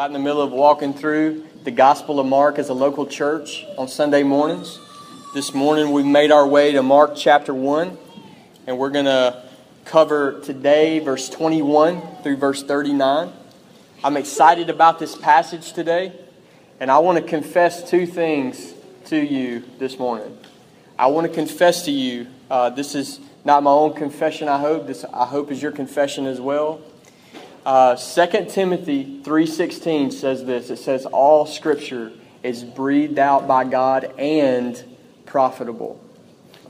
right in the middle of walking through the Gospel of Mark as a local church on Sunday mornings. This morning we made our way to Mark chapter 1, and we're going to cover today verse 21 through verse 39. I'm excited about this passage today, and I want to confess two things to you this morning. I want to confess to you, uh, this is not my own confession, I hope. This, I hope, is your confession as well. Uh, 2 Timothy 3.16 says this. It says, all Scripture is breathed out by God and profitable.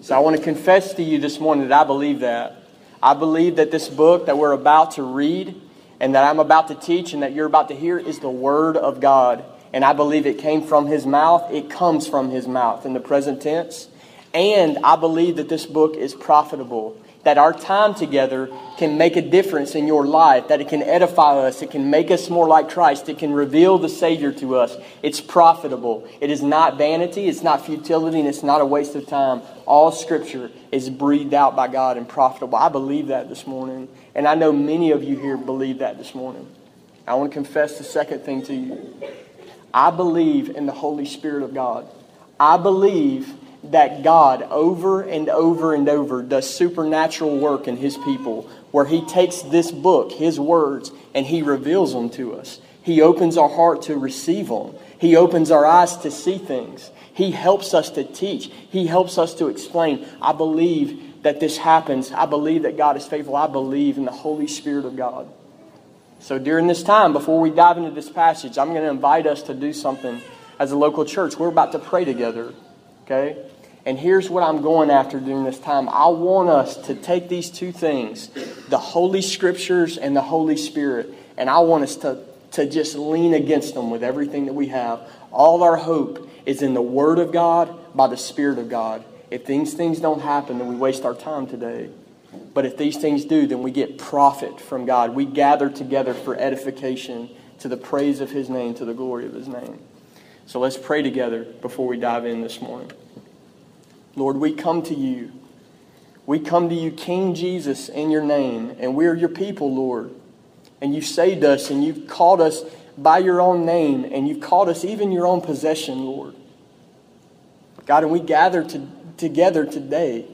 So I want to confess to you this morning that I believe that. I believe that this book that we're about to read and that I'm about to teach and that you're about to hear is the Word of God. And I believe it came from His mouth. It comes from His mouth in the present tense. And I believe that this book is profitable that our time together can make a difference in your life, that it can edify us, it can make us more like Christ, it can reveal the Savior to us. It's profitable. It is not vanity, it's not futility, and it's not a waste of time. All Scripture is breathed out by God and profitable. I believe that this morning, and I know many of you here believe that this morning. I want to confess the second thing to you. I believe in the Holy Spirit of God. I believe that God over and over and over does supernatural work in His people, where He takes this book, His words, and He reveals them to us. He opens our heart to receive them. He opens our eyes to see things. He helps us to teach. He helps us to explain. I believe that this happens. I believe that God is faithful. I believe in the Holy Spirit of God. So during this time, before we dive into this passage, I'm going to invite us to do something as a local church. We're about to pray together. Okay? And here's what I'm going after during this time. I want us to take these two things, the Holy Scriptures and the Holy Spirit, and I want us to, to just lean against them with everything that we have. All our hope is in the Word of God by the Spirit of God. If these things don't happen, then we waste our time today. But if these things do, then we get profit from God. We gather together for edification to the praise of His name, to the glory of His name. So let's pray together before we dive in this morning. Lord, we come to you. We come to you, King Jesus, in your name, and we're your people, Lord. And you've saved us, and you've called us by your own name, and you've called us even your own possession, Lord. God, and we gather to, together today.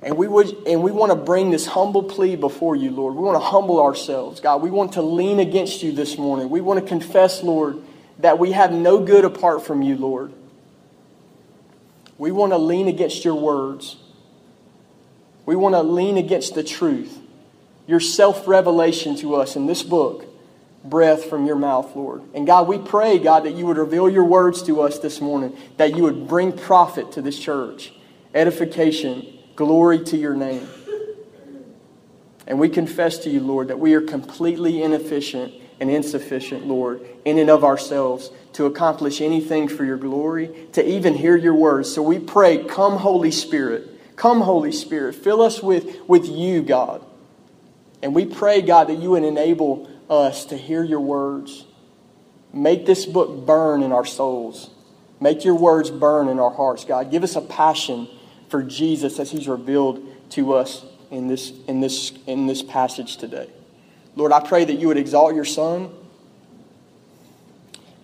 And we, would, and we want to bring this humble plea before you, Lord. We want to humble ourselves, God. We want to lean against you this morning. We want to confess, Lord, that we have no good apart from you, Lord. We want to lean against your words. We want to lean against the truth, your self revelation to us in this book, breath from your mouth, Lord. And God, we pray, God, that you would reveal your words to us this morning, that you would bring profit to this church, edification, glory to your name. And we confess to you, Lord, that we are completely inefficient and insufficient, Lord, in and of ourselves to accomplish anything for your glory, to even hear your words. So we pray, come, Holy Spirit. Come, Holy Spirit. Fill us with, with you, God. And we pray, God, that you would enable us to hear your words. Make this book burn in our souls. Make your words burn in our hearts, God. Give us a passion for Jesus as he's revealed to us in this, in this, in this passage today. Lord, I pray that you would exalt your Son.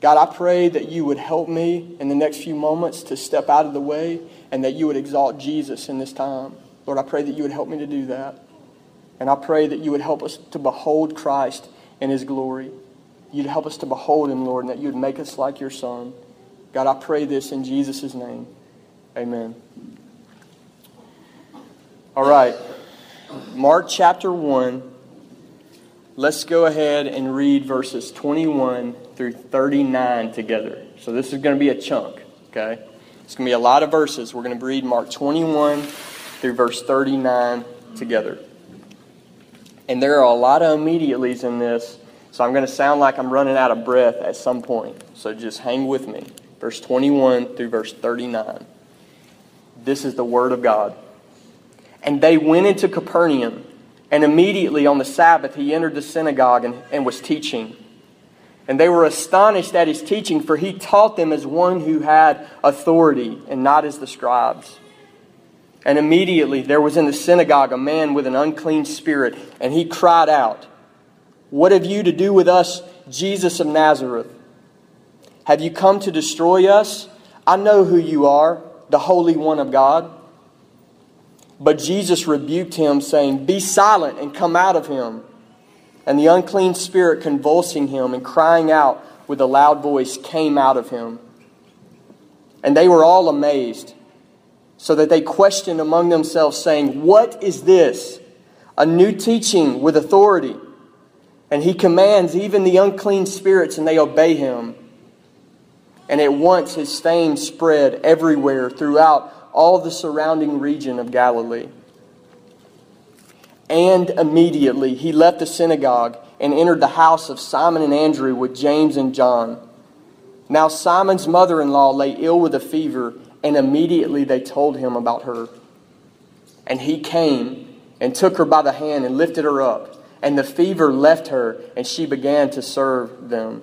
God, I pray that you would help me in the next few moments to step out of the way and that you would exalt Jesus in this time. Lord, I pray that you would help me to do that. And I pray that you would help us to behold Christ in his glory. You'd help us to behold him, Lord, and that you would make us like your Son. God, I pray this in Jesus' name. Amen. All right. Mark chapter 1. Let's go ahead and read verses 21 through 39 together. So this is going to be a chunk, okay? It's going to be a lot of verses. We're going to read Mark 21 through verse 39 together. And there are a lot of immediatelys in this, so I'm going to sound like I'm running out of breath at some point. So just hang with me. Verse 21 through verse 39. This is the Word of God. And they went into Capernaum. And immediately on the Sabbath, he entered the synagogue and, and was teaching. And they were astonished at his teaching, for he taught them as one who had authority and not as the scribes. And immediately there was in the synagogue a man with an unclean spirit, and he cried out, What have you to do with us, Jesus of Nazareth, have you come to destroy us? I know who you are, the Holy One of God. But Jesus rebuked him, saying, Be silent and come out of him. And the unclean spirit, convulsing him and crying out with a loud voice, came out of him. And they were all amazed, so that they questioned among themselves, saying, What is this? A new teaching with authority. And he commands even the unclean spirits, and they obey him. And at once his fame spread everywhere throughout all the surrounding region of Galilee. And immediately he left the synagogue and entered the house of Simon and Andrew with James and John. Now Simon's mother in law lay ill with a fever, and immediately they told him about her. And he came and took her by the hand and lifted her up, and the fever left her, and she began to serve them.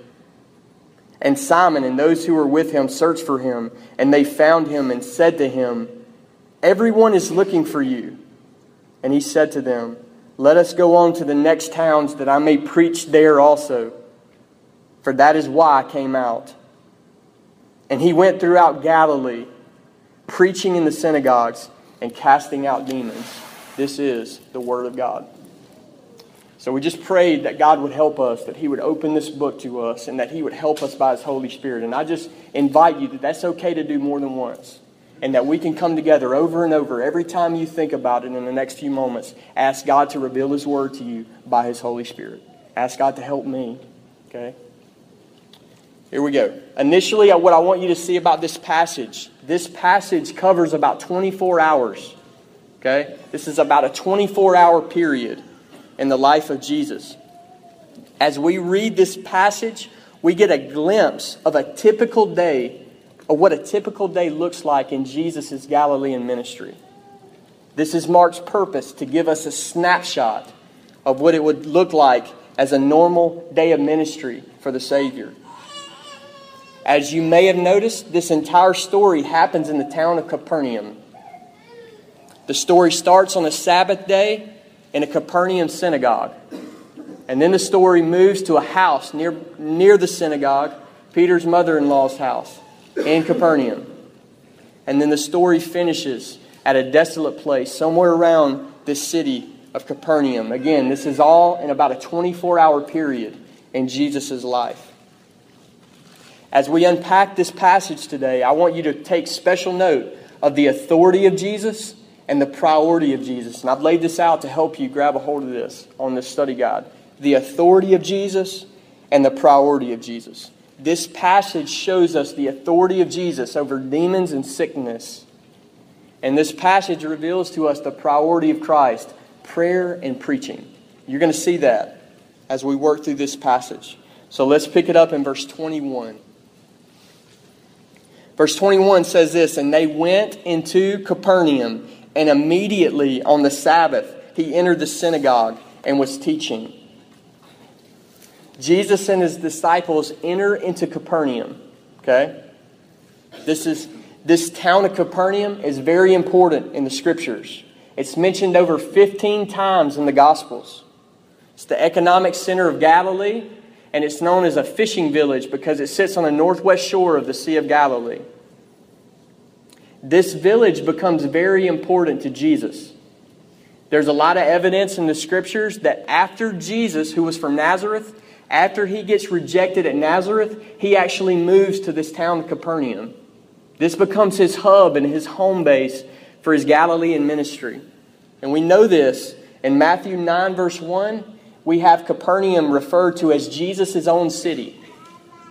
And Simon and those who were with him searched for him, and they found him and said to him, Everyone is looking for you. And he said to them, Let us go on to the next towns that I may preach there also. For that is why I came out. And he went throughout Galilee, preaching in the synagogues and casting out demons. This is the Word of God. So we just prayed that God would help us, that He would open this book to us, and that He would help us by His Holy Spirit. And I just invite you that that's okay to do more than once. And that we can come together over and over every time you think about it in the next few moments. Ask God to reveal His Word to you by His Holy Spirit. Ask God to help me. Okay? Here we go. Initially, what I want you to see about this passage this passage covers about 24 hours. Okay? This is about a 24 hour period in the life of Jesus. As we read this passage, we get a glimpse of a typical day, of what a typical day looks like in Jesus' Galilean ministry. This is Mark's purpose to give us a snapshot of what it would look like as a normal day of ministry for the Savior. As you may have noticed, this entire story happens in the town of Capernaum. The story starts on a Sabbath day in a Capernaum synagogue. And then the story moves to a house near, near the synagogue, Peter's mother in law's house in Capernaum. And then the story finishes at a desolate place somewhere around this city of Capernaum. Again, this is all in about a 24 hour period in Jesus' life. As we unpack this passage today, I want you to take special note of the authority of Jesus and the priority of Jesus. And I've laid this out to help you grab a hold of this on this study guide. The authority of Jesus and the priority of Jesus. This passage shows us the authority of Jesus over demons and sickness. And this passage reveals to us the priority of Christ prayer and preaching. You're going to see that as we work through this passage. So let's pick it up in verse 21. Verse 21 says this And they went into Capernaum and immediately on the Sabbath, he entered the synagogue and was teaching. Jesus and his disciples enter into Capernaum. Okay? This is this town of Capernaum is very important in the scriptures. It's mentioned over 15 times in the Gospels. It's the economic center of Galilee, and it's known as a fishing village because it sits on the northwest shore of the Sea of Galilee this village becomes very important to Jesus. There's a lot of evidence in the scriptures that after Jesus, who was from Nazareth, after he gets rejected at Nazareth, he actually moves to this town Capernaum. This becomes his hub and his home base for his Galilean ministry. And we know this in Matthew 9, verse 1, we have Capernaum referred to as Jesus' own city.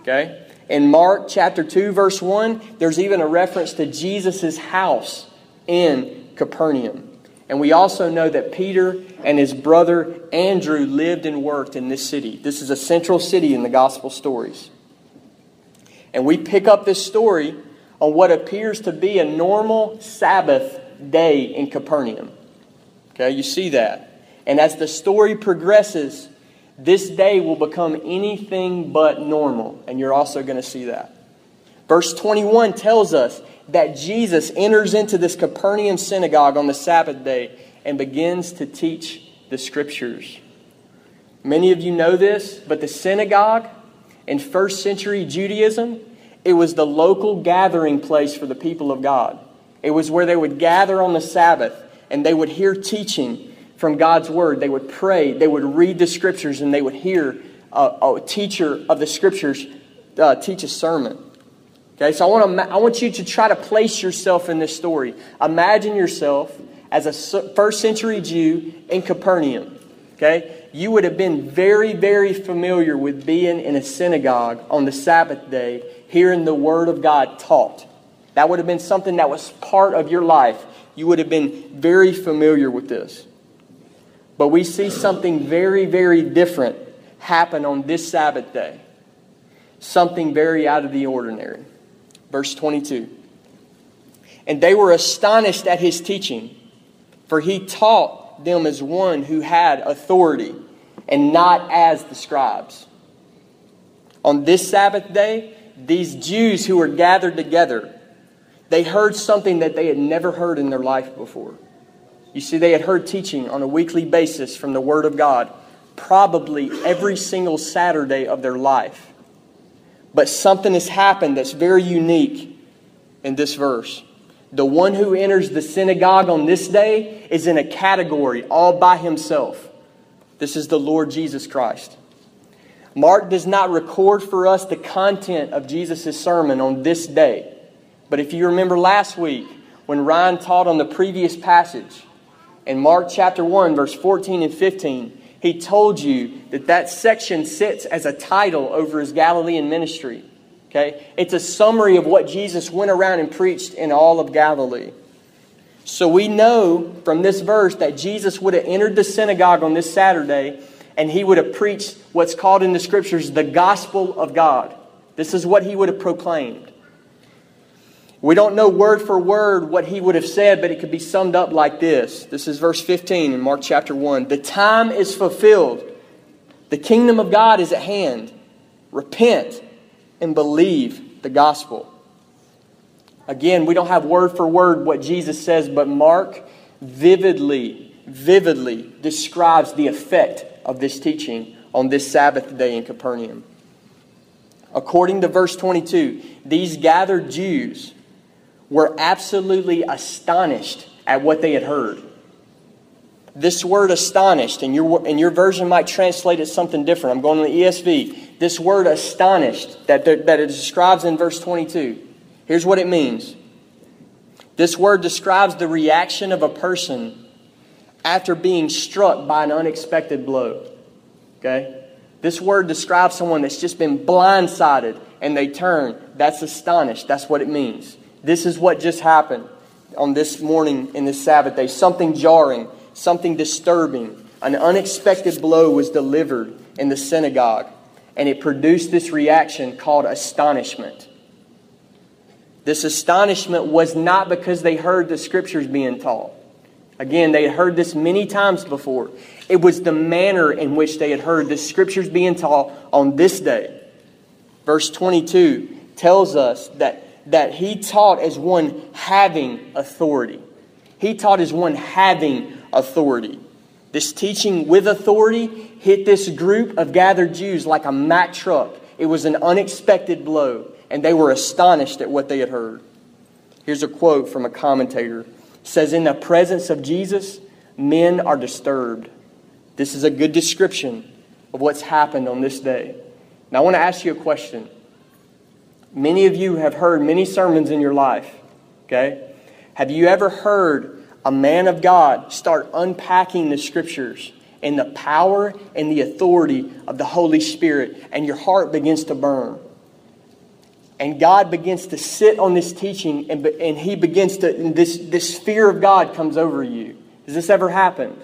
Okay? In Mark chapter 2, verse 1, there's even a reference to Jesus' house in Capernaum. And we also know that Peter and his brother Andrew lived and worked in this city. This is a central city in the gospel stories. And we pick up this story on what appears to be a normal Sabbath day in Capernaum. Okay, you see that. And as the story progresses, this day will become anything but normal. And you're also going to see that. Verse 21 tells us that Jesus enters into this Capernaum synagogue on the Sabbath day and begins to teach the scriptures. Many of you know this, but the synagogue in first century Judaism, it was the local gathering place for the people of God. It was where they would gather on the Sabbath and they would hear teaching from God's Word. They would pray, they would read the Scriptures, and they would hear a, a teacher of the Scriptures uh, teach a sermon. Okay, so I want, to, I want you to try to place yourself in this story. Imagine yourself as a first century Jew in Capernaum. Okay, you would have been very, very familiar with being in a synagogue on the Sabbath day, hearing the Word of God taught. That would have been something that was part of your life. You would have been very familiar with this. But we see something very, very different happen on this Sabbath day. Something very out of the ordinary. Verse 22. And they were astonished at his teaching, for he taught them as one who had authority, and not as the scribes. On this Sabbath day, these Jews who were gathered together, they heard something that they had never heard in their life before. You see, they had heard teaching on a weekly basis from the Word of God, probably every single Saturday of their life. But something has happened that's very unique in this verse. The one who enters the synagogue on this day is in a category all by himself. This is the Lord Jesus Christ. Mark does not record for us the content of Jesus' sermon on this day. But if you remember last week, when Ryan taught on the previous passage, in Mark chapter 1, verse 14 and 15, he told you that that section sits as a title over his Galilean ministry. Okay? It's a summary of what Jesus went around and preached in all of Galilee. So we know from this verse that Jesus would have entered the synagogue on this Saturday and he would have preached what's called in the scriptures the gospel of God. This is what he would have proclaimed. We don't know word for word what he would have said, but it could be summed up like this. This is verse 15 in Mark chapter 1. The time is fulfilled, the kingdom of God is at hand. Repent and believe the gospel. Again, we don't have word for word what Jesus says, but Mark vividly, vividly describes the effect of this teaching on this Sabbath day in Capernaum. According to verse 22, these gathered Jews were absolutely astonished at what they had heard. This word astonished, and your, and your version might translate it something different. I'm going to the ESV. This word astonished that, that it describes in verse 22. Here's what it means this word describes the reaction of a person after being struck by an unexpected blow. Okay? This word describes someone that's just been blindsided and they turn. That's astonished. That's what it means. This is what just happened on this morning in this Sabbath day. Something jarring, something disturbing. An unexpected blow was delivered in the synagogue, and it produced this reaction called astonishment. This astonishment was not because they heard the scriptures being taught. Again, they had heard this many times before. It was the manner in which they had heard the scriptures being taught on this day. Verse 22 tells us that that he taught as one having authority. He taught as one having authority. This teaching with authority hit this group of gathered Jews like a Mack truck. It was an unexpected blow, and they were astonished at what they had heard. Here's a quote from a commentator. It says, In the presence of Jesus, men are disturbed. This is a good description of what's happened on this day. Now, I want to ask you a question. Many of you have heard many sermons in your life, okay? Have you ever heard a man of God start unpacking the scriptures and the power and the authority of the Holy Spirit, and your heart begins to burn? And God begins to sit on this teaching, and, and He begins to, this, this fear of God comes over you. Has this ever happened?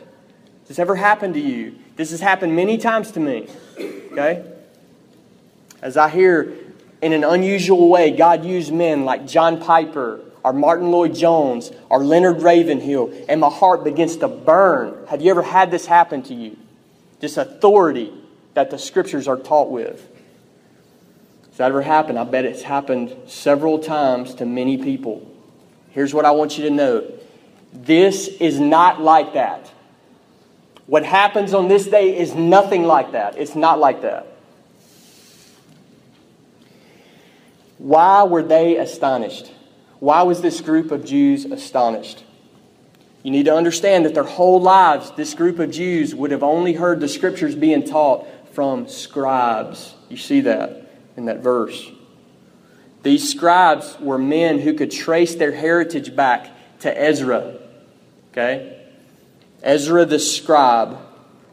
Has this ever happened to you? This has happened many times to me. Okay? As I hear in an unusual way, God used men like John Piper or Martyn Lloyd-Jones or Leonard Ravenhill, and my heart begins to burn. Have you ever had this happen to you? This authority that the scriptures are taught with. Has that ever happened? I bet it's happened several times to many people. Here's what I want you to know this is not like that. What happens on this day is nothing like that. It's not like that. Why were they astonished? Why was this group of Jews astonished? You need to understand that their whole lives, this group of Jews would have only heard the scriptures being taught from scribes. You see that in that verse. These scribes were men who could trace their heritage back to Ezra. Okay? Ezra the scribe.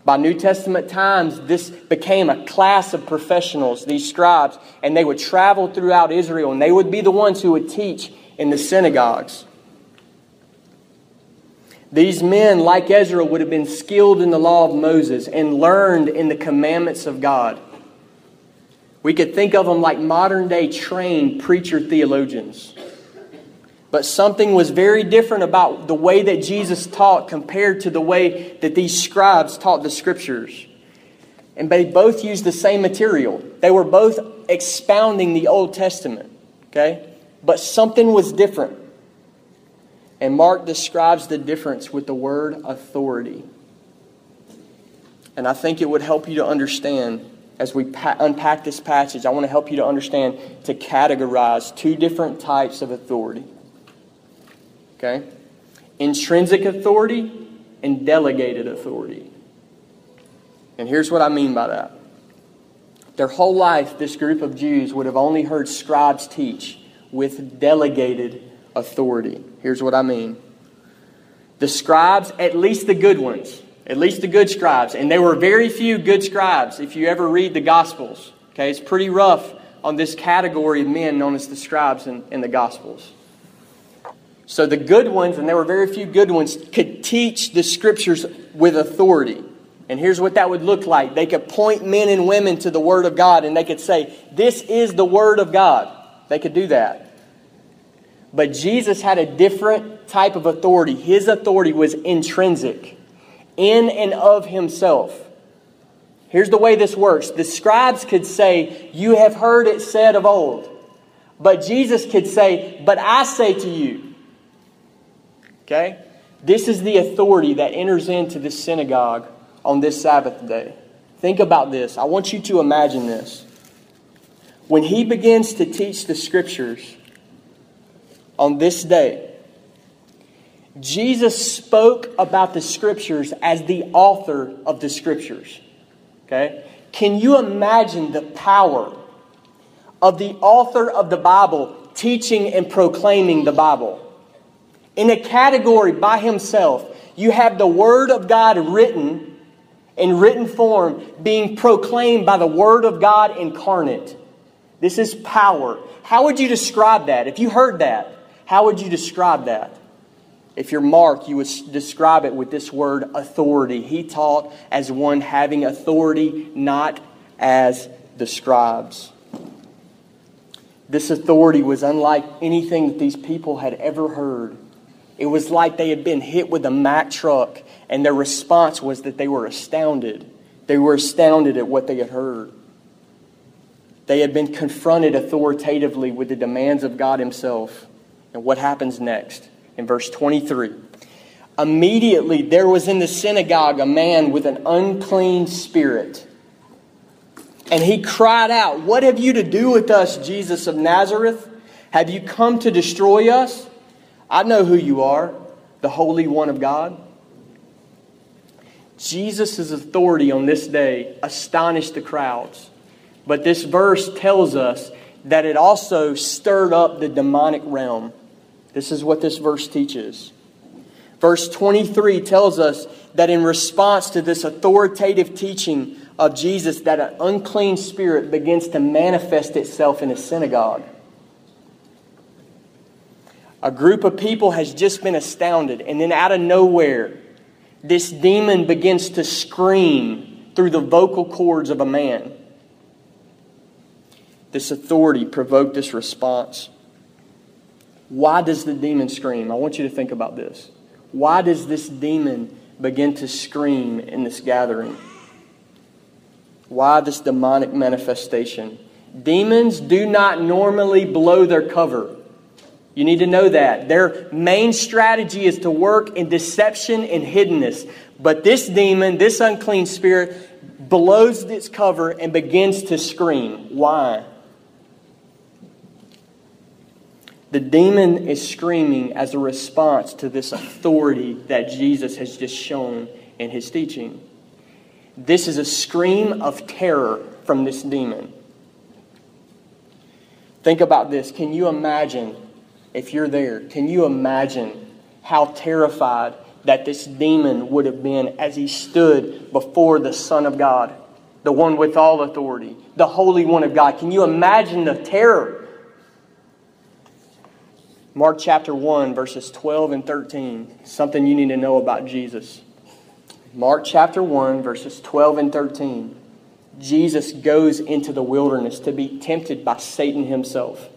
By New Testament times, this became a class of professionals, these scribes, and they would travel throughout Israel, and they would be the ones who would teach in the synagogues. These men, like Ezra, would have been skilled in the law of Moses and learned in the commandments of God. We could think of them like modern day trained preacher theologians. But something was very different about the way that Jesus taught compared to the way that these scribes taught the scriptures. And they both used the same material. They were both expounding the Old Testament. Okay? But something was different. And Mark describes the difference with the word authority. And I think it would help you to understand as we pa- unpack this passage. I want to help you to understand to categorize two different types of authority. Okay? Intrinsic authority and delegated authority. And here's what I mean by that. Their whole life, this group of Jews would have only heard scribes teach with delegated authority. Here's what I mean. The scribes, at least the good ones, at least the good scribes, and there were very few good scribes if you ever read the Gospels. Okay, it's pretty rough on this category of men known as the scribes in, in the Gospels. So the good ones, and there were very few good ones, could teach the scriptures with authority. And here's what that would look like they could point men and women to the Word of God, and they could say, This is the Word of God. They could do that. But Jesus had a different type of authority. His authority was intrinsic, in and of himself. Here's the way this works the scribes could say, You have heard it said of old. But Jesus could say, But I say to you. Okay? This is the authority that enters into the synagogue on this Sabbath day. Think about this. I want you to imagine this. When he begins to teach the scriptures on this day, Jesus spoke about the scriptures as the author of the scriptures. Okay? Can you imagine the power of the author of the Bible teaching and proclaiming the Bible? In a category by himself, you have the Word of God written in written form being proclaimed by the Word of God incarnate. This is power. How would you describe that? If you heard that, how would you describe that? If you're Mark, you would describe it with this word authority. He taught as one having authority, not as the scribes. This authority was unlike anything that these people had ever heard. It was like they had been hit with a Mack truck, and their response was that they were astounded. They were astounded at what they had heard. They had been confronted authoritatively with the demands of God Himself. And what happens next? In verse 23 Immediately there was in the synagogue a man with an unclean spirit. And he cried out, What have you to do with us, Jesus of Nazareth? Have you come to destroy us? I know who you are, the Holy One of God. Jesus' authority on this day astonished the crowds. But this verse tells us that it also stirred up the demonic realm. This is what this verse teaches. Verse 23 tells us that in response to this authoritative teaching of Jesus, that an unclean spirit begins to manifest itself in a synagogue. A group of people has just been astounded, and then out of nowhere, this demon begins to scream through the vocal cords of a man. This authority provoked this response. Why does the demon scream? I want you to think about this. Why does this demon begin to scream in this gathering? Why this demonic manifestation? Demons do not normally blow their cover. You need to know that. Their main strategy is to work in deception and hiddenness. But this demon, this unclean spirit, blows its cover and begins to scream. Why? The demon is screaming as a response to this authority that Jesus has just shown in his teaching. This is a scream of terror from this demon. Think about this. Can you imagine if you're there, can you imagine how terrified that this demon would have been as he stood before the Son of God, the one with all authority, the Holy One of God? Can you imagine the terror? Mark chapter 1, verses 12 and 13, something you need to know about Jesus. Mark chapter 1, verses 12 and 13. Jesus goes into the wilderness to be tempted by Satan himself.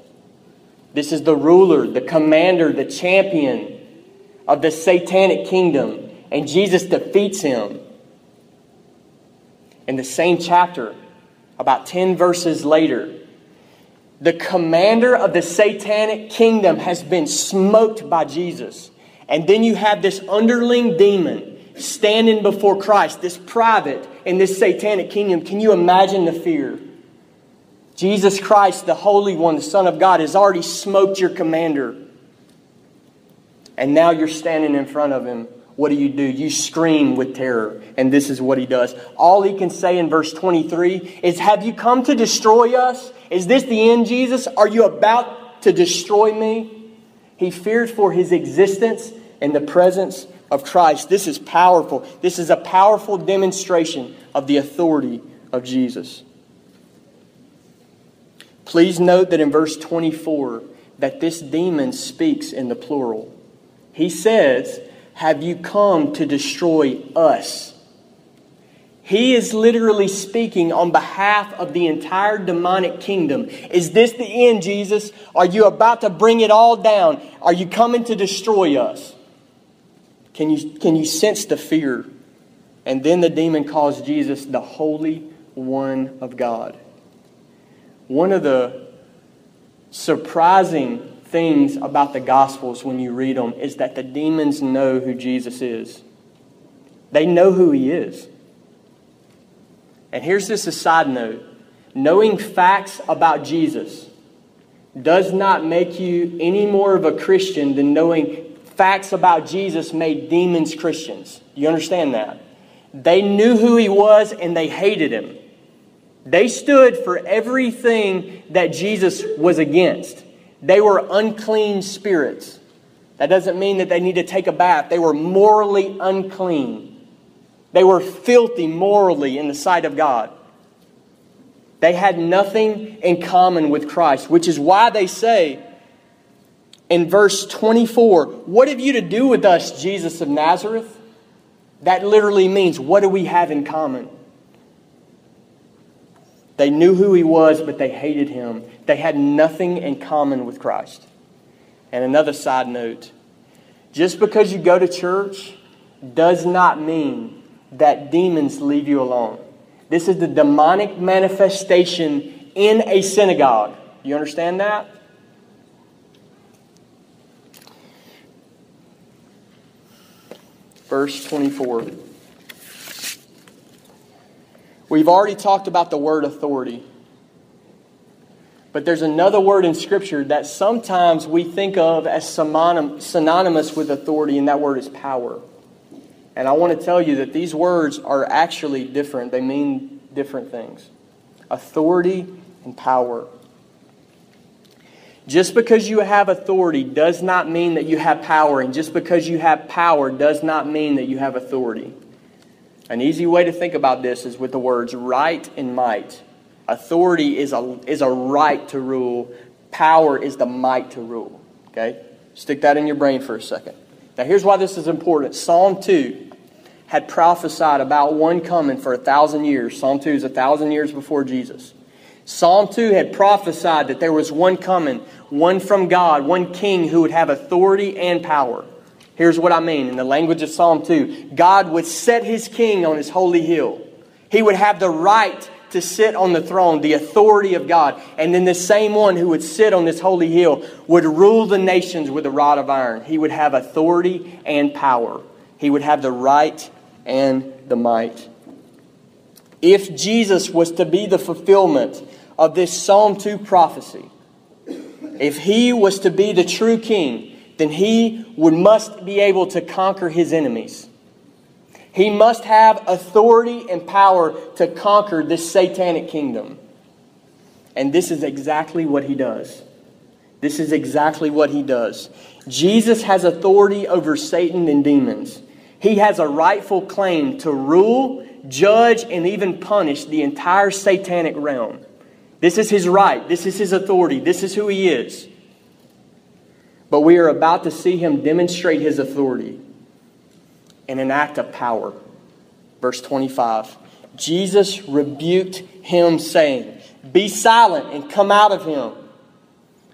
This is the ruler, the commander, the champion of the satanic kingdom. And Jesus defeats him. In the same chapter, about 10 verses later, the commander of the satanic kingdom has been smoked by Jesus. And then you have this underling demon standing before Christ, this private in this satanic kingdom. Can you imagine the fear? Jesus Christ, the Holy One, the Son of God, has already smoked your commander. And now you're standing in front of him. What do you do? You scream with terror. And this is what he does. All he can say in verse 23 is Have you come to destroy us? Is this the end, Jesus? Are you about to destroy me? He feared for his existence in the presence of Christ. This is powerful. This is a powerful demonstration of the authority of Jesus. Please note that in verse 24 that this demon speaks in the plural. He says, "Have you come to destroy us?" He is literally speaking on behalf of the entire demonic kingdom. Is this the end, Jesus? Are you about to bring it all down? Are you coming to destroy us? Can you, can you sense the fear? And then the demon calls Jesus the Holy One of God. One of the surprising things about the Gospels when you read them is that the demons know who Jesus is. They know who he is. And here's just a side note knowing facts about Jesus does not make you any more of a Christian than knowing facts about Jesus made demons Christians. You understand that? They knew who he was and they hated him. They stood for everything that Jesus was against. They were unclean spirits. That doesn't mean that they need to take a bath. They were morally unclean. They were filthy morally in the sight of God. They had nothing in common with Christ, which is why they say in verse 24, What have you to do with us, Jesus of Nazareth? That literally means, What do we have in common? They knew who he was, but they hated him. They had nothing in common with Christ. And another side note just because you go to church does not mean that demons leave you alone. This is the demonic manifestation in a synagogue. You understand that? Verse 24. We've already talked about the word authority. But there's another word in Scripture that sometimes we think of as synonymous with authority, and that word is power. And I want to tell you that these words are actually different, they mean different things authority and power. Just because you have authority does not mean that you have power, and just because you have power does not mean that you have authority. An easy way to think about this is with the words right and might. Authority is a, is a right to rule, power is the might to rule. Okay? Stick that in your brain for a second. Now, here's why this is important Psalm 2 had prophesied about one coming for a thousand years. Psalm 2 is a thousand years before Jesus. Psalm 2 had prophesied that there was one coming, one from God, one king who would have authority and power. Here's what I mean in the language of Psalm 2 God would set his king on his holy hill. He would have the right to sit on the throne, the authority of God. And then the same one who would sit on this holy hill would rule the nations with a rod of iron. He would have authority and power. He would have the right and the might. If Jesus was to be the fulfillment of this Psalm 2 prophecy, if he was to be the true king, then he would must be able to conquer his enemies. He must have authority and power to conquer this satanic kingdom. And this is exactly what he does. This is exactly what he does. Jesus has authority over Satan and demons. He has a rightful claim to rule, judge, and even punish the entire satanic realm. This is his right. This is his authority. This is who he is. But we are about to see him demonstrate his authority in an act of power. Verse 25 Jesus rebuked him, saying, Be silent and come out of him.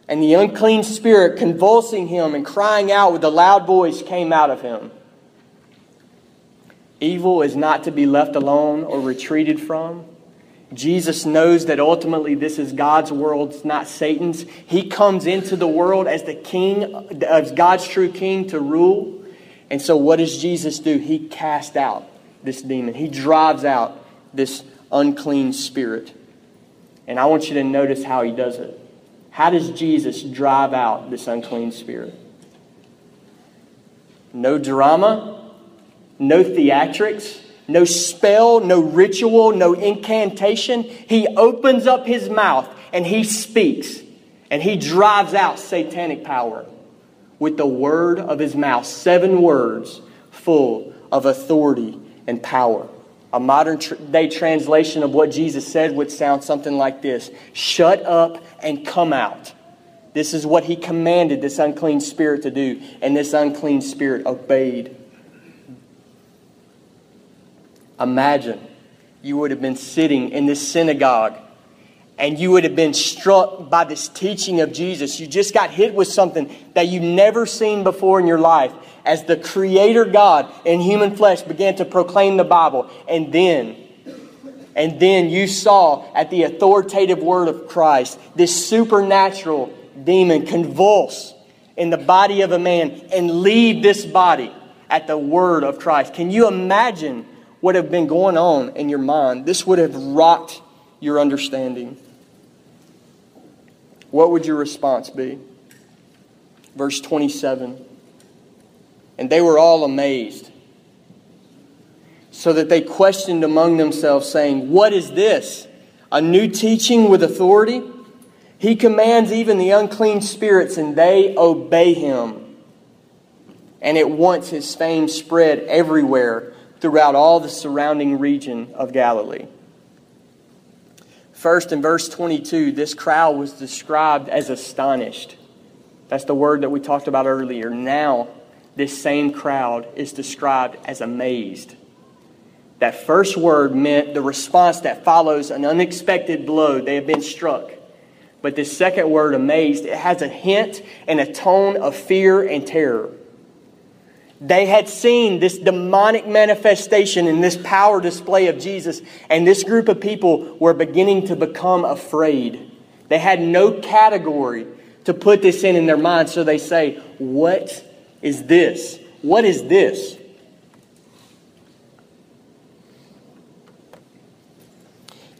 And the unclean spirit, convulsing him and crying out with a loud voice, came out of him. Evil is not to be left alone or retreated from. Jesus knows that ultimately this is God's world, it's not Satan's. He comes into the world as the king, as God's true king to rule. And so, what does Jesus do? He casts out this demon, he drives out this unclean spirit. And I want you to notice how he does it. How does Jesus drive out this unclean spirit? No drama, no theatrics, no spell, no ritual, no incantation. He opens up his mouth and he speaks and he drives out satanic power with the word of his mouth. Seven words full of authority and power. A modern day translation of what Jesus said would sound something like this Shut up and come out. This is what he commanded this unclean spirit to do, and this unclean spirit obeyed. Imagine you would have been sitting in this synagogue and you would have been struck by this teaching of Jesus. You just got hit with something that you've never seen before in your life as the Creator God in human flesh began to proclaim the Bible. And then, and then you saw at the authoritative word of Christ this supernatural demon convulse in the body of a man and leave this body at the word of Christ. Can you imagine what have been going on in your mind? This would have rocked your understanding. What would your response be? Verse 27 And they were all amazed, so that they questioned among themselves, saying, What is this? A new teaching with authority? He commands even the unclean spirits, and they obey him. And at once his fame spread everywhere throughout all the surrounding region of Galilee. First, in verse 22, this crowd was described as astonished. That's the word that we talked about earlier. Now, this same crowd is described as amazed. That first word meant the response that follows an unexpected blow. They have been struck. But this second word, amazed, it has a hint and a tone of fear and terror. They had seen this demonic manifestation and this power display of Jesus, and this group of people were beginning to become afraid. They had no category to put this in in their mind, so they say, What is this? What is this?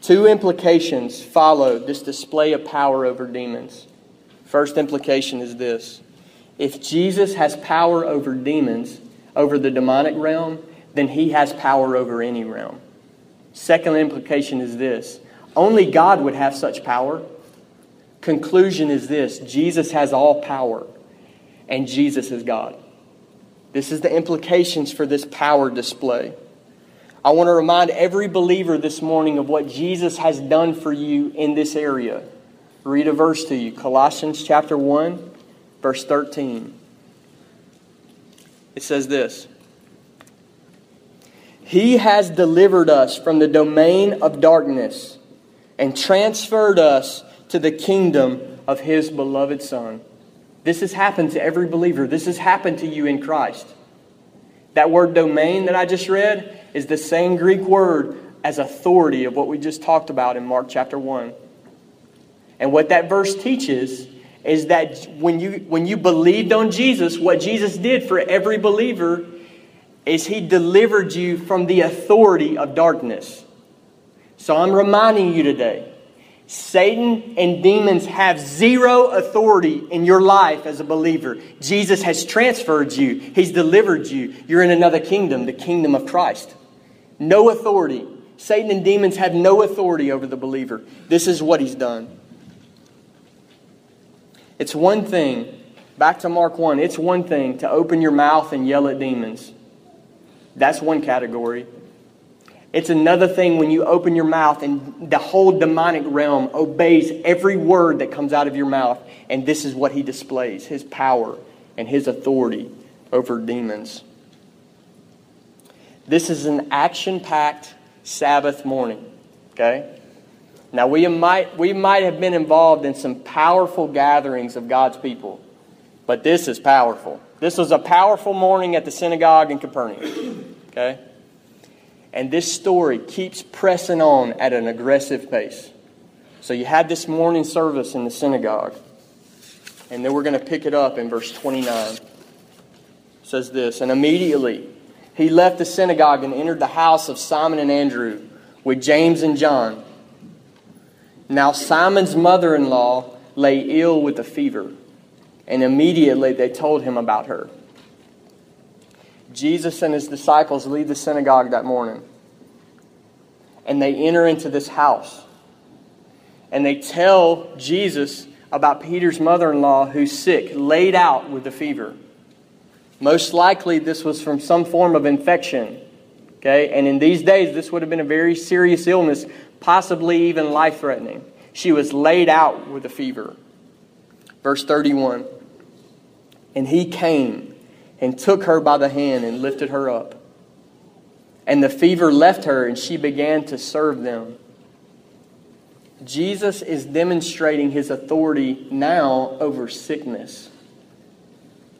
Two implications follow this display of power over demons. First implication is this if Jesus has power over demons, over the demonic realm, then he has power over any realm. Second implication is this only God would have such power. Conclusion is this Jesus has all power, and Jesus is God. This is the implications for this power display. I want to remind every believer this morning of what Jesus has done for you in this area. Read a verse to you Colossians chapter 1 verse 13. It says this He has delivered us from the domain of darkness and transferred us to the kingdom of His beloved Son. This has happened to every believer. This has happened to you in Christ. That word domain that I just read is the same Greek word as authority of what we just talked about in Mark chapter 1. And what that verse teaches is that when you, when you believed on Jesus, what Jesus did for every believer is he delivered you from the authority of darkness. So I'm reminding you today Satan and demons have zero authority in your life as a believer. Jesus has transferred you, He's delivered you. You're in another kingdom, the kingdom of Christ. No authority. Satan and demons have no authority over the believer. This is what He's done. It's one thing, back to Mark 1, it's one thing to open your mouth and yell at demons. That's one category. It's another thing when you open your mouth and the whole demonic realm obeys every word that comes out of your mouth. And this is what he displays his power and his authority over demons. This is an action packed Sabbath morning. Okay? Now, we might, we might have been involved in some powerful gatherings of God's people, but this is powerful. This was a powerful morning at the synagogue in Capernaum. Okay? And this story keeps pressing on at an aggressive pace. So you had this morning service in the synagogue. And then we're going to pick it up in verse 29. It says this And immediately he left the synagogue and entered the house of Simon and Andrew with James and John. Now Simon's mother in law lay ill with a fever, and immediately they told him about her. Jesus and his disciples leave the synagogue that morning, and they enter into this house. And they tell Jesus about Peter's mother in law who's sick, laid out with a fever. Most likely, this was from some form of infection. Okay? And in these days, this would have been a very serious illness, possibly even life threatening. She was laid out with a fever. Verse 31 And he came and took her by the hand and lifted her up. And the fever left her, and she began to serve them. Jesus is demonstrating his authority now over sickness.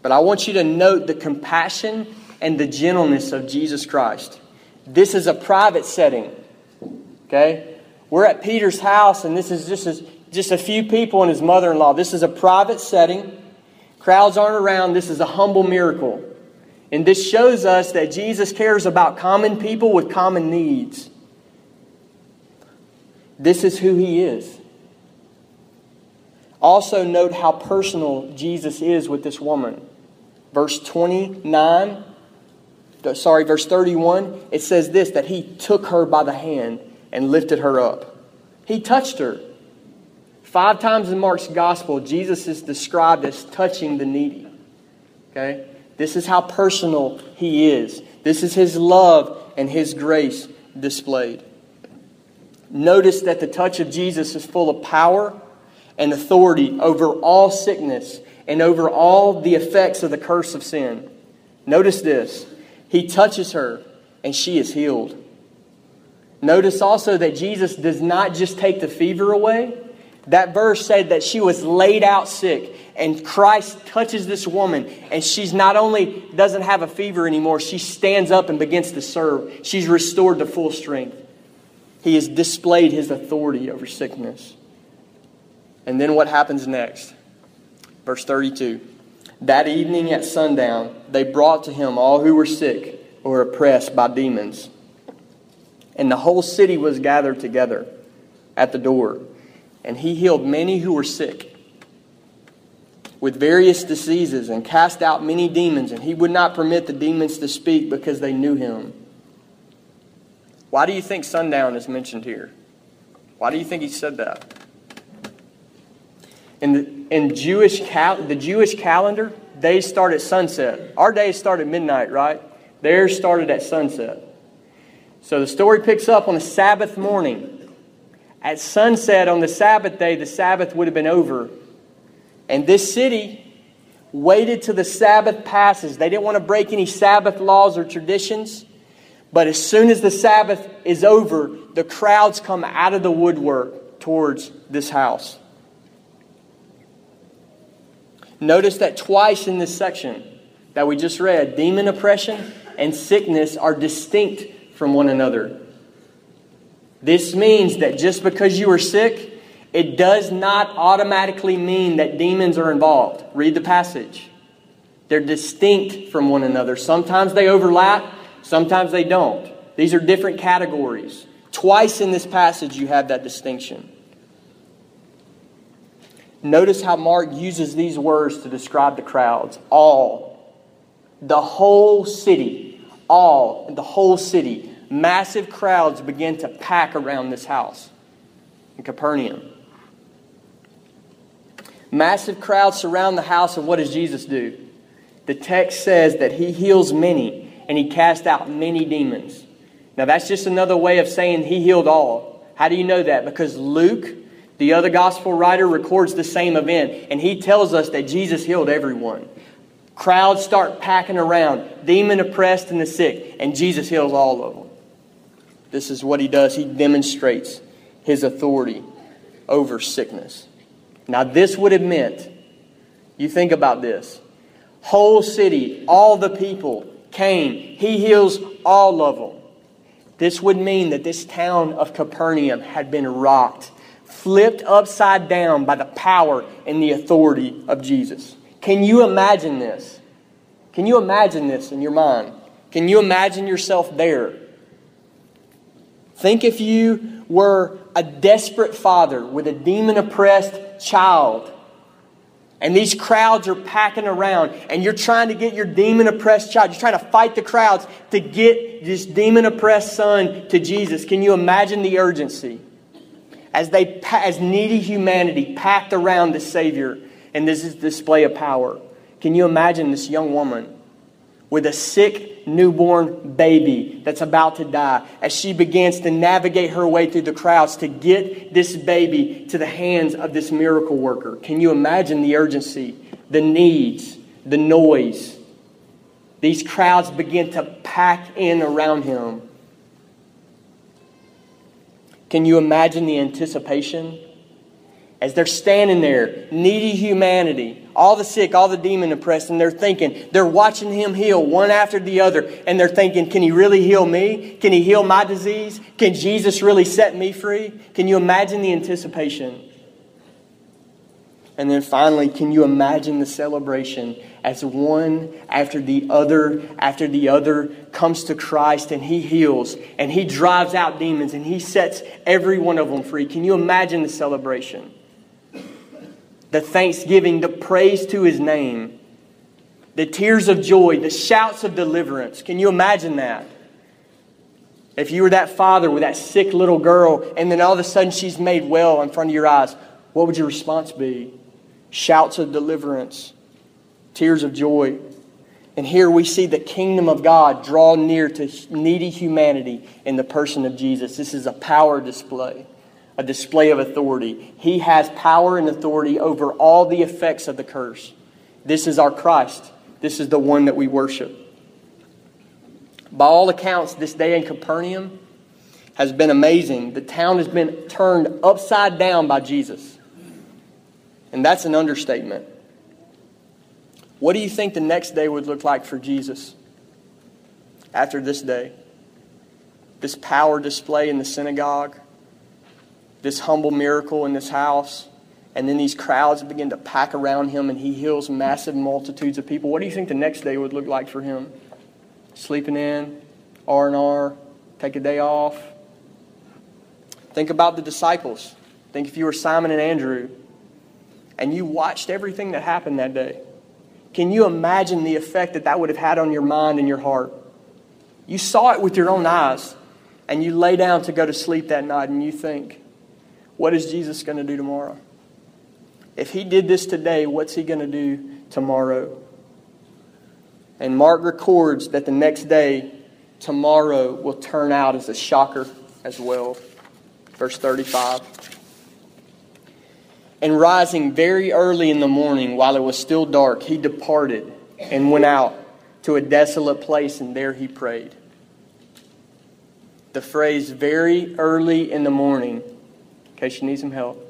But I want you to note the compassion and the gentleness of Jesus Christ. This is a private setting. Okay? We're at Peter's house, and this is just a, just a few people and his mother in law. This is a private setting. Crowds aren't around. This is a humble miracle. And this shows us that Jesus cares about common people with common needs. This is who he is. Also, note how personal Jesus is with this woman verse 29, sorry, verse 31, it says this that he took her by the hand and lifted her up. He touched her. Five times in Mark's gospel, Jesus is described as touching the needy. Okay? This is how personal he is. This is his love and his grace displayed. Notice that the touch of Jesus is full of power and authority over all sickness and over all the effects of the curse of sin. Notice this He touches her, and she is healed. Notice also that Jesus does not just take the fever away. That verse said that she was laid out sick, and Christ touches this woman, and she's not only doesn't have a fever anymore, she stands up and begins to serve. She's restored to full strength. He has displayed his authority over sickness. And then what happens next? Verse 32 That evening at sundown, they brought to him all who were sick or oppressed by demons. And the whole city was gathered together at the door. And he healed many who were sick with various diseases and cast out many demons. And he would not permit the demons to speak because they knew him. Why do you think sundown is mentioned here? Why do you think he said that? In the, in Jewish cal- the Jewish calendar, days start at sunset. Our days start at midnight, right? Theirs started at sunset. So the story picks up on a Sabbath morning. At sunset on the Sabbath day, the Sabbath would have been over. And this city waited till the Sabbath passes. They didn't want to break any Sabbath laws or traditions. But as soon as the Sabbath is over, the crowds come out of the woodwork towards this house. Notice that twice in this section that we just read, demon oppression and sickness are distinct from one another. This means that just because you are sick, it does not automatically mean that demons are involved. Read the passage. They're distinct from one another. Sometimes they overlap, sometimes they don't. These are different categories. Twice in this passage, you have that distinction. Notice how Mark uses these words to describe the crowds all, the whole city, all, the whole city. Massive crowds begin to pack around this house in Capernaum. Massive crowds surround the house, and what does Jesus do? The text says that he heals many and he cast out many demons. Now, that's just another way of saying he healed all. How do you know that? Because Luke the other gospel writer records the same event, and he tells us that Jesus healed everyone. Crowds start packing around, demon oppressed and the sick, and Jesus heals all of them. This is what he does. He demonstrates his authority over sickness. Now, this would have meant, you think about this, whole city, all the people came. He heals all of them. This would mean that this town of Capernaum had been rocked flipped upside down by the power and the authority of Jesus. Can you imagine this? Can you imagine this in your mind? Can you imagine yourself there? Think if you were a desperate father with a demon oppressed child, and these crowds are packing around, and you're trying to get your demon oppressed child, you're trying to fight the crowds to get this demon oppressed son to Jesus. Can you imagine the urgency? as they as needy humanity packed around the Savior and this is display of power. Can you imagine this young woman with a sick newborn baby that's about to die as she begins to navigate her way through the crowds to get this baby to the hands of this miracle worker? Can you imagine the urgency, the needs, the noise? These crowds begin to pack in around him. Can you imagine the anticipation? As they're standing there, needy humanity, all the sick, all the demon oppressed, and they're thinking, they're watching him heal one after the other, and they're thinking, can he really heal me? Can he heal my disease? Can Jesus really set me free? Can you imagine the anticipation? And then finally, can you imagine the celebration as one after the other after the other comes to Christ and he heals and he drives out demons and he sets every one of them free? Can you imagine the celebration? The thanksgiving, the praise to his name, the tears of joy, the shouts of deliverance. Can you imagine that? If you were that father with that sick little girl and then all of a sudden she's made well in front of your eyes, what would your response be? shouts of deliverance, tears of joy. And here we see the kingdom of God draw near to needy humanity in the person of Jesus. This is a power display, a display of authority. He has power and authority over all the effects of the curse. This is our Christ. This is the one that we worship. By all accounts, this day in Capernaum has been amazing. The town has been turned upside down by Jesus. And that's an understatement. What do you think the next day would look like for Jesus after this day? This power display in the synagogue, this humble miracle in this house, and then these crowds begin to pack around him and he heals massive multitudes of people. What do you think the next day would look like for him? Sleeping in, R&R, take a day off. Think about the disciples. Think if you were Simon and Andrew, and you watched everything that happened that day, can you imagine the effect that that would have had on your mind and your heart? You saw it with your own eyes, and you lay down to go to sleep that night, and you think, what is Jesus going to do tomorrow? If he did this today, what's he going to do tomorrow? And Mark records that the next day, tomorrow will turn out as a shocker as well. Verse 35. And rising very early in the morning, while it was still dark, he departed and went out to a desolate place, and there he prayed. the phrase very early in the morning, in case you need some help,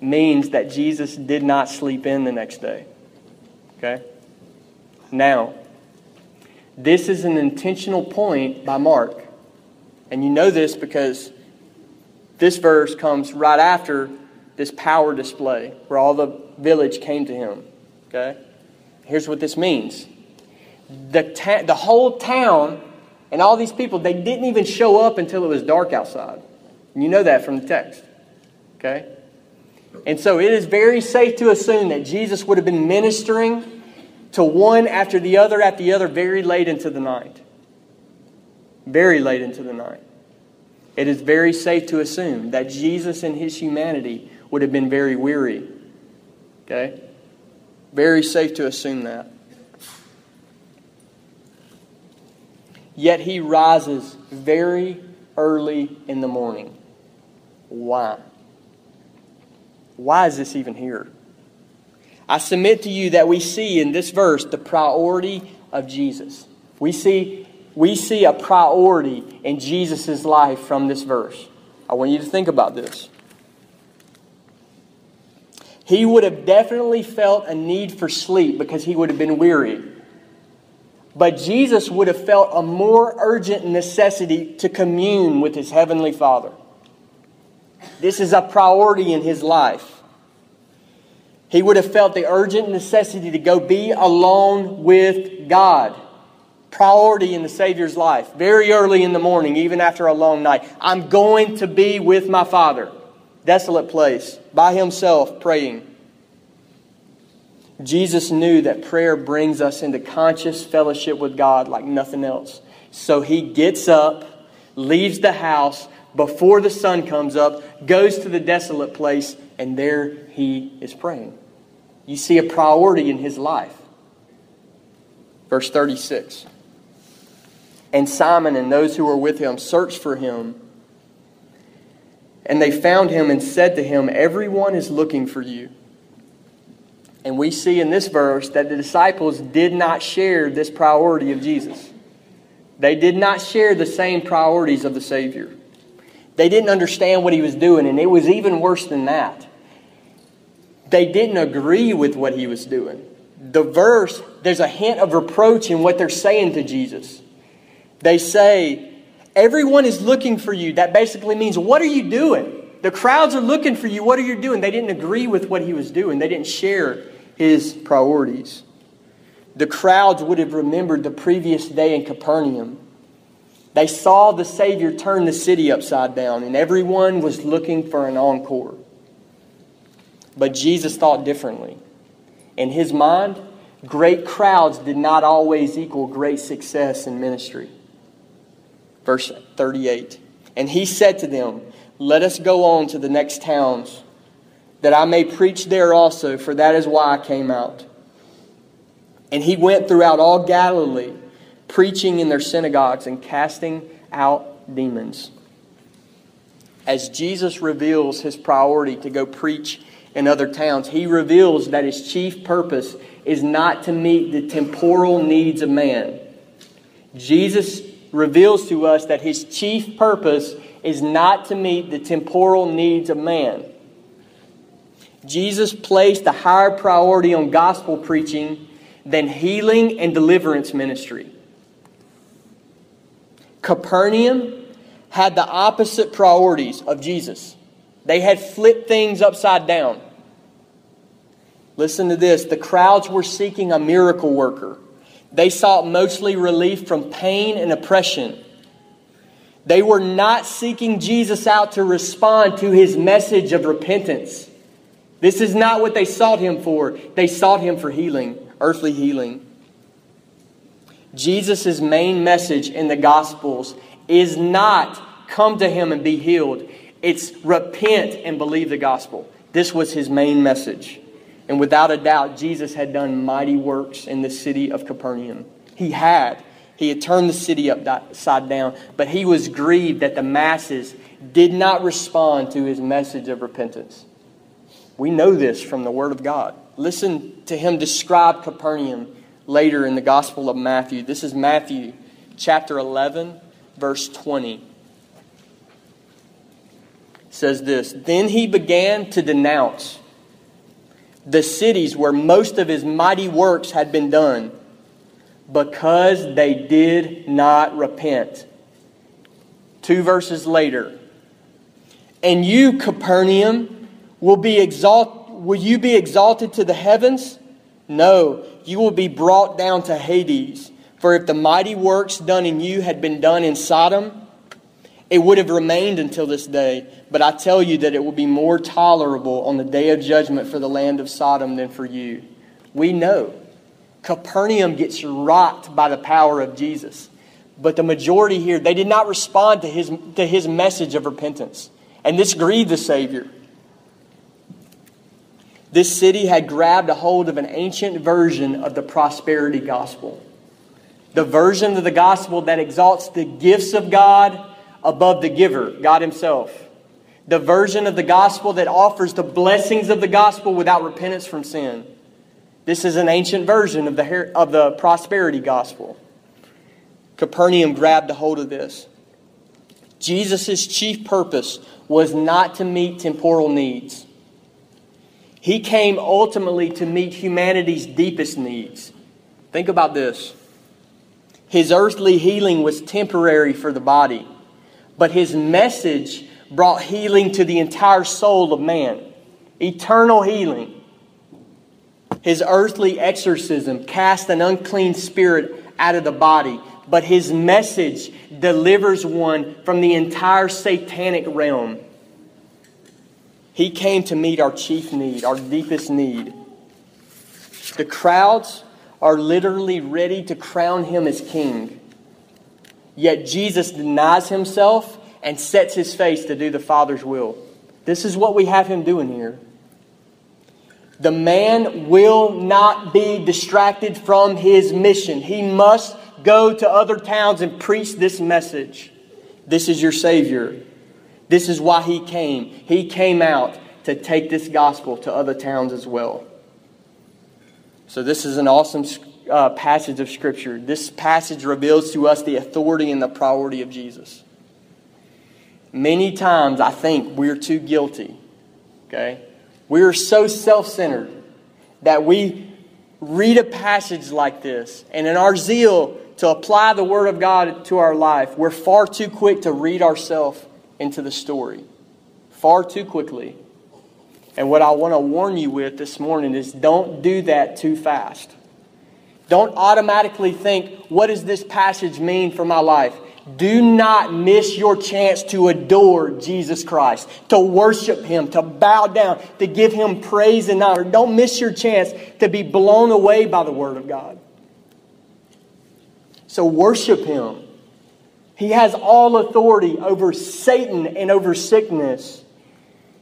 means that Jesus did not sleep in the next day. Okay? Now, this is an intentional point by Mark. And you know this because this verse comes right after this power display where all the village came to him. Okay? Here's what this means the, ta- the whole town and all these people, they didn't even show up until it was dark outside. And you know that from the text. Okay? And so it is very safe to assume that Jesus would have been ministering to one after the other after the other very late into the night. Very late into the night. It is very safe to assume that Jesus in his humanity would have been very weary. Okay? Very safe to assume that. Yet he rises very early in the morning. Why? Why is this even here? I submit to you that we see in this verse the priority of Jesus. We see, we see a priority in Jesus' life from this verse. I want you to think about this. He would have definitely felt a need for sleep because he would have been weary. But Jesus would have felt a more urgent necessity to commune with his heavenly Father. This is a priority in his life. He would have felt the urgent necessity to go be alone with God. Priority in the Savior's life. Very early in the morning, even after a long night. I'm going to be with my Father. Desolate place, by himself, praying. Jesus knew that prayer brings us into conscious fellowship with God like nothing else. So he gets up, leaves the house before the sun comes up, goes to the desolate place, and there he is praying. You see a priority in his life. Verse 36. And Simon and those who were with him searched for him. And they found him and said to him, Everyone is looking for you. And we see in this verse that the disciples did not share this priority of Jesus. They did not share the same priorities of the Savior. They didn't understand what he was doing, and it was even worse than that. They didn't agree with what he was doing. The verse, there's a hint of reproach in what they're saying to Jesus. They say, Everyone is looking for you. That basically means, What are you doing? The crowds are looking for you. What are you doing? They didn't agree with what he was doing, they didn't share his priorities. The crowds would have remembered the previous day in Capernaum. They saw the Savior turn the city upside down, and everyone was looking for an encore. But Jesus thought differently. In his mind, great crowds did not always equal great success in ministry. Verse 38 And he said to them, Let us go on to the next towns that I may preach there also, for that is why I came out. And he went throughout all Galilee, preaching in their synagogues and casting out demons. As Jesus reveals his priority to go preach in other towns, he reveals that his chief purpose is not to meet the temporal needs of man. Jesus reveals to us that his chief purpose is not to meet the temporal needs of man. Jesus placed a higher priority on gospel preaching than healing and deliverance ministry. Capernaum had the opposite priorities of Jesus. They had flipped things upside down. Listen to this the crowds were seeking a miracle worker. They sought mostly relief from pain and oppression. They were not seeking Jesus out to respond to his message of repentance. This is not what they sought him for. They sought him for healing, earthly healing. Jesus' main message in the Gospels is not come to him and be healed. It's repent and believe the gospel. This was his main message. And without a doubt, Jesus had done mighty works in the city of Capernaum. He had. He had turned the city upside down, but he was grieved that the masses did not respond to his message of repentance. We know this from the Word of God. Listen to him describe Capernaum later in the Gospel of Matthew. This is Matthew chapter 11, verse 20. says this Then he began to denounce the cities where most of his mighty works had been done because they did not repent. Two verses later. And you, Capernaum, will be exalt will you be exalted to the heavens? No, you will be brought down to Hades. For if the mighty works done in you had been done in Sodom, it would have remained until this day. But I tell you that it will be more tolerable on the day of judgment for the land of Sodom than for you. We know Capernaum gets rocked by the power of Jesus. But the majority here, they did not respond to his, to his message of repentance. And this grieved the Savior. This city had grabbed a hold of an ancient version of the prosperity gospel. The version of the gospel that exalts the gifts of God above the giver, God Himself. The version of the gospel that offers the blessings of the gospel without repentance from sin. This is an ancient version of the, of the prosperity gospel. Capernaum grabbed a hold of this. Jesus' chief purpose was not to meet temporal needs. He came ultimately to meet humanity's deepest needs. Think about this. His earthly healing was temporary for the body, but his message brought healing to the entire soul of man eternal healing. His earthly exorcism cast an unclean spirit out of the body, but his message delivers one from the entire satanic realm. He came to meet our chief need, our deepest need. The crowds are literally ready to crown him as king. Yet Jesus denies himself and sets his face to do the Father's will. This is what we have him doing here. The man will not be distracted from his mission. He must go to other towns and preach this message. This is your Savior. This is why he came. He came out to take this gospel to other towns as well. So, this is an awesome uh, passage of Scripture. This passage reveals to us the authority and the priority of Jesus. Many times, I think we're too guilty. Okay? We are so self centered that we read a passage like this, and in our zeal to apply the Word of God to our life, we're far too quick to read ourselves into the story. Far too quickly. And what I want to warn you with this morning is don't do that too fast. Don't automatically think, what does this passage mean for my life? Do not miss your chance to adore Jesus Christ, to worship Him, to bow down, to give Him praise and honor. Don't miss your chance to be blown away by the Word of God. So worship Him. He has all authority over Satan and over sickness.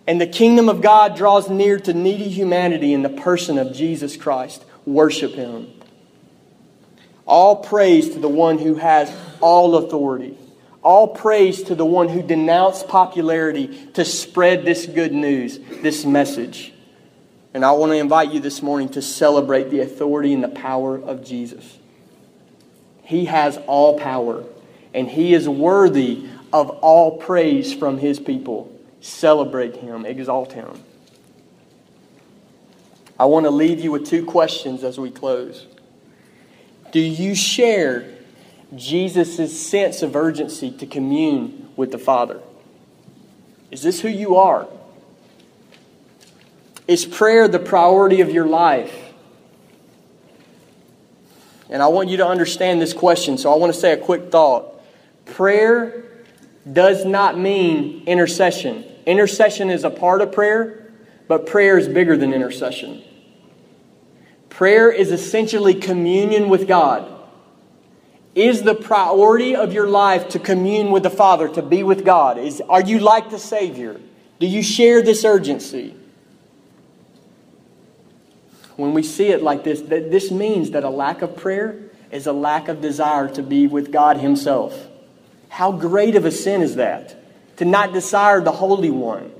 And the kingdom of God draws near to needy humanity in the person of Jesus Christ. Worship Him. All praise to the one who has all authority. All praise to the one who denounced popularity to spread this good news, this message. And I want to invite you this morning to celebrate the authority and the power of Jesus. He has all power, and He is worthy of all praise from His people. Celebrate Him, exalt Him. I want to leave you with two questions as we close. Do you share Jesus' sense of urgency to commune with the Father? Is this who you are? Is prayer the priority of your life? And I want you to understand this question, so I want to say a quick thought. Prayer does not mean intercession. Intercession is a part of prayer, but prayer is bigger than intercession. Prayer is essentially communion with God. Is the priority of your life to commune with the Father, to be with God? Is, are you like the Savior? Do you share this urgency? When we see it like this, that this means that a lack of prayer is a lack of desire to be with God Himself. How great of a sin is that? To not desire the Holy One.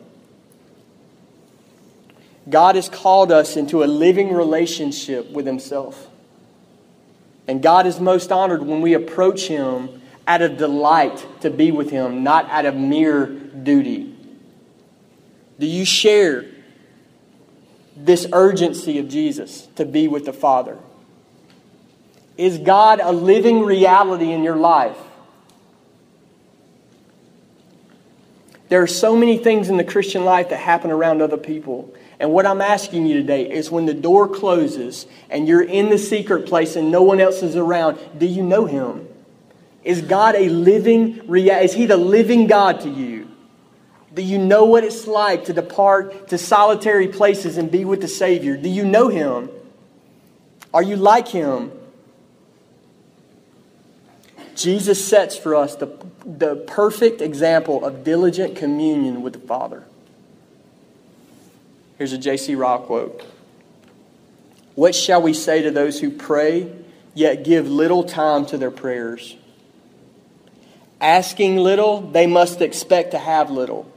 God has called us into a living relationship with Himself. And God is most honored when we approach Him out of delight to be with Him, not out of mere duty. Do you share this urgency of Jesus to be with the Father? Is God a living reality in your life? There are so many things in the Christian life that happen around other people. And what I'm asking you today is when the door closes and you're in the secret place and no one else is around, do you know Him? Is God a living reality? Is He the living God to you? Do you know what it's like to depart to solitary places and be with the Savior? Do you know Him? Are you like Him? Jesus sets for us the, the perfect example of diligent communion with the Father. Here's a J.C. Ryle quote What shall we say to those who pray, yet give little time to their prayers? Asking little, they must expect to have little.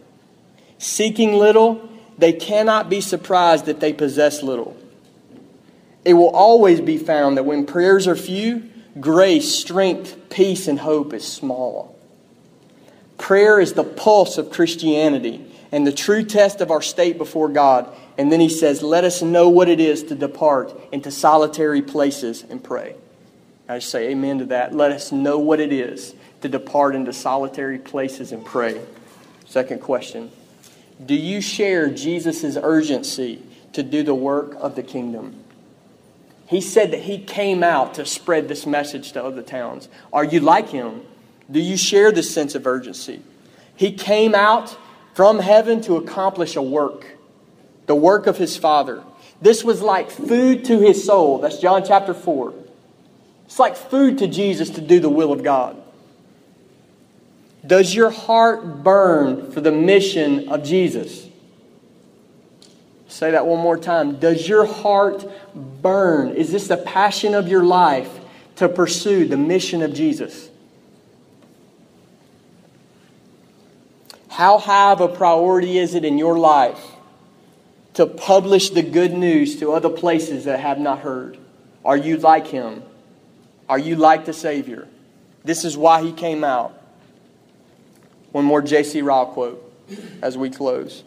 Seeking little, they cannot be surprised that they possess little. It will always be found that when prayers are few, grace, strength, peace, and hope is small. Prayer is the pulse of Christianity and the true test of our state before God. And then he says, Let us know what it is to depart into solitary places and pray. I just say amen to that. Let us know what it is to depart into solitary places and pray. Second question Do you share Jesus' urgency to do the work of the kingdom? He said that he came out to spread this message to other towns. Are you like him? Do you share this sense of urgency? He came out from heaven to accomplish a work, the work of his Father. This was like food to his soul. That's John chapter 4. It's like food to Jesus to do the will of God. Does your heart burn for the mission of Jesus? Say that one more time. Does your heart burn? Is this the passion of your life to pursue the mission of Jesus? How high of a priority is it in your life to publish the good news to other places that have not heard? Are you like him? Are you like the Savior? This is why he came out. One more J.C. Ryle quote as we close.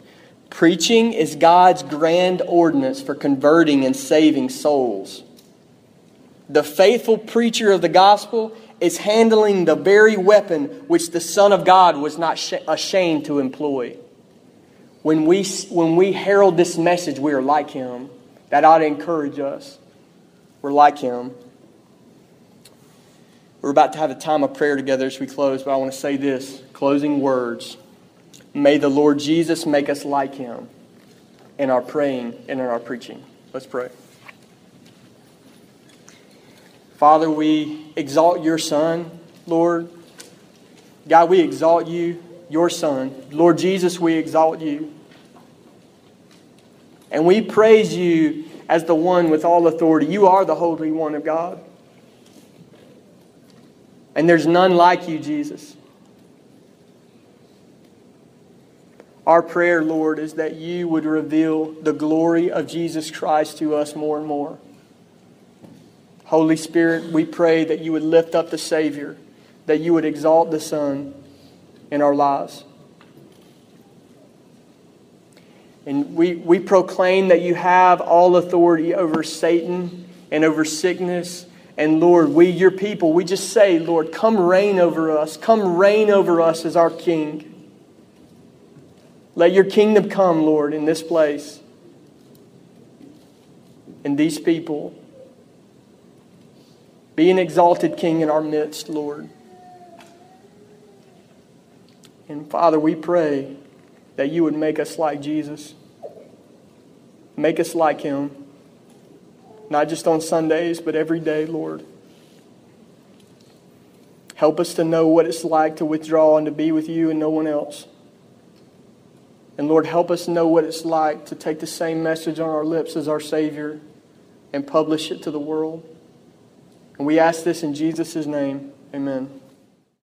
Preaching is God's grand ordinance for converting and saving souls. The faithful preacher of the gospel is handling the very weapon which the Son of God was not ashamed to employ. When we, when we herald this message, we are like Him. That ought to encourage us. We're like Him. We're about to have a time of prayer together as we close, but I want to say this closing words. May the Lord Jesus make us like him in our praying and in our preaching. Let's pray. Father, we exalt your Son, Lord. God, we exalt you, your Son. Lord Jesus, we exalt you. And we praise you as the one with all authority. You are the Holy One of God. And there's none like you, Jesus. Our prayer, Lord, is that you would reveal the glory of Jesus Christ to us more and more. Holy Spirit, we pray that you would lift up the Savior, that you would exalt the Son in our lives. And we, we proclaim that you have all authority over Satan and over sickness. And Lord, we, your people, we just say, Lord, come reign over us. Come reign over us as our King. Let your kingdom come, Lord, in this place, in these people. Be an exalted King in our midst, Lord. And Father, we pray that you would make us like Jesus. Make us like him. Not just on Sundays, but every day, Lord. Help us to know what it's like to withdraw and to be with you and no one else. And Lord, help us know what it's like to take the same message on our lips as our Savior and publish it to the world. And we ask this in Jesus' name. Amen.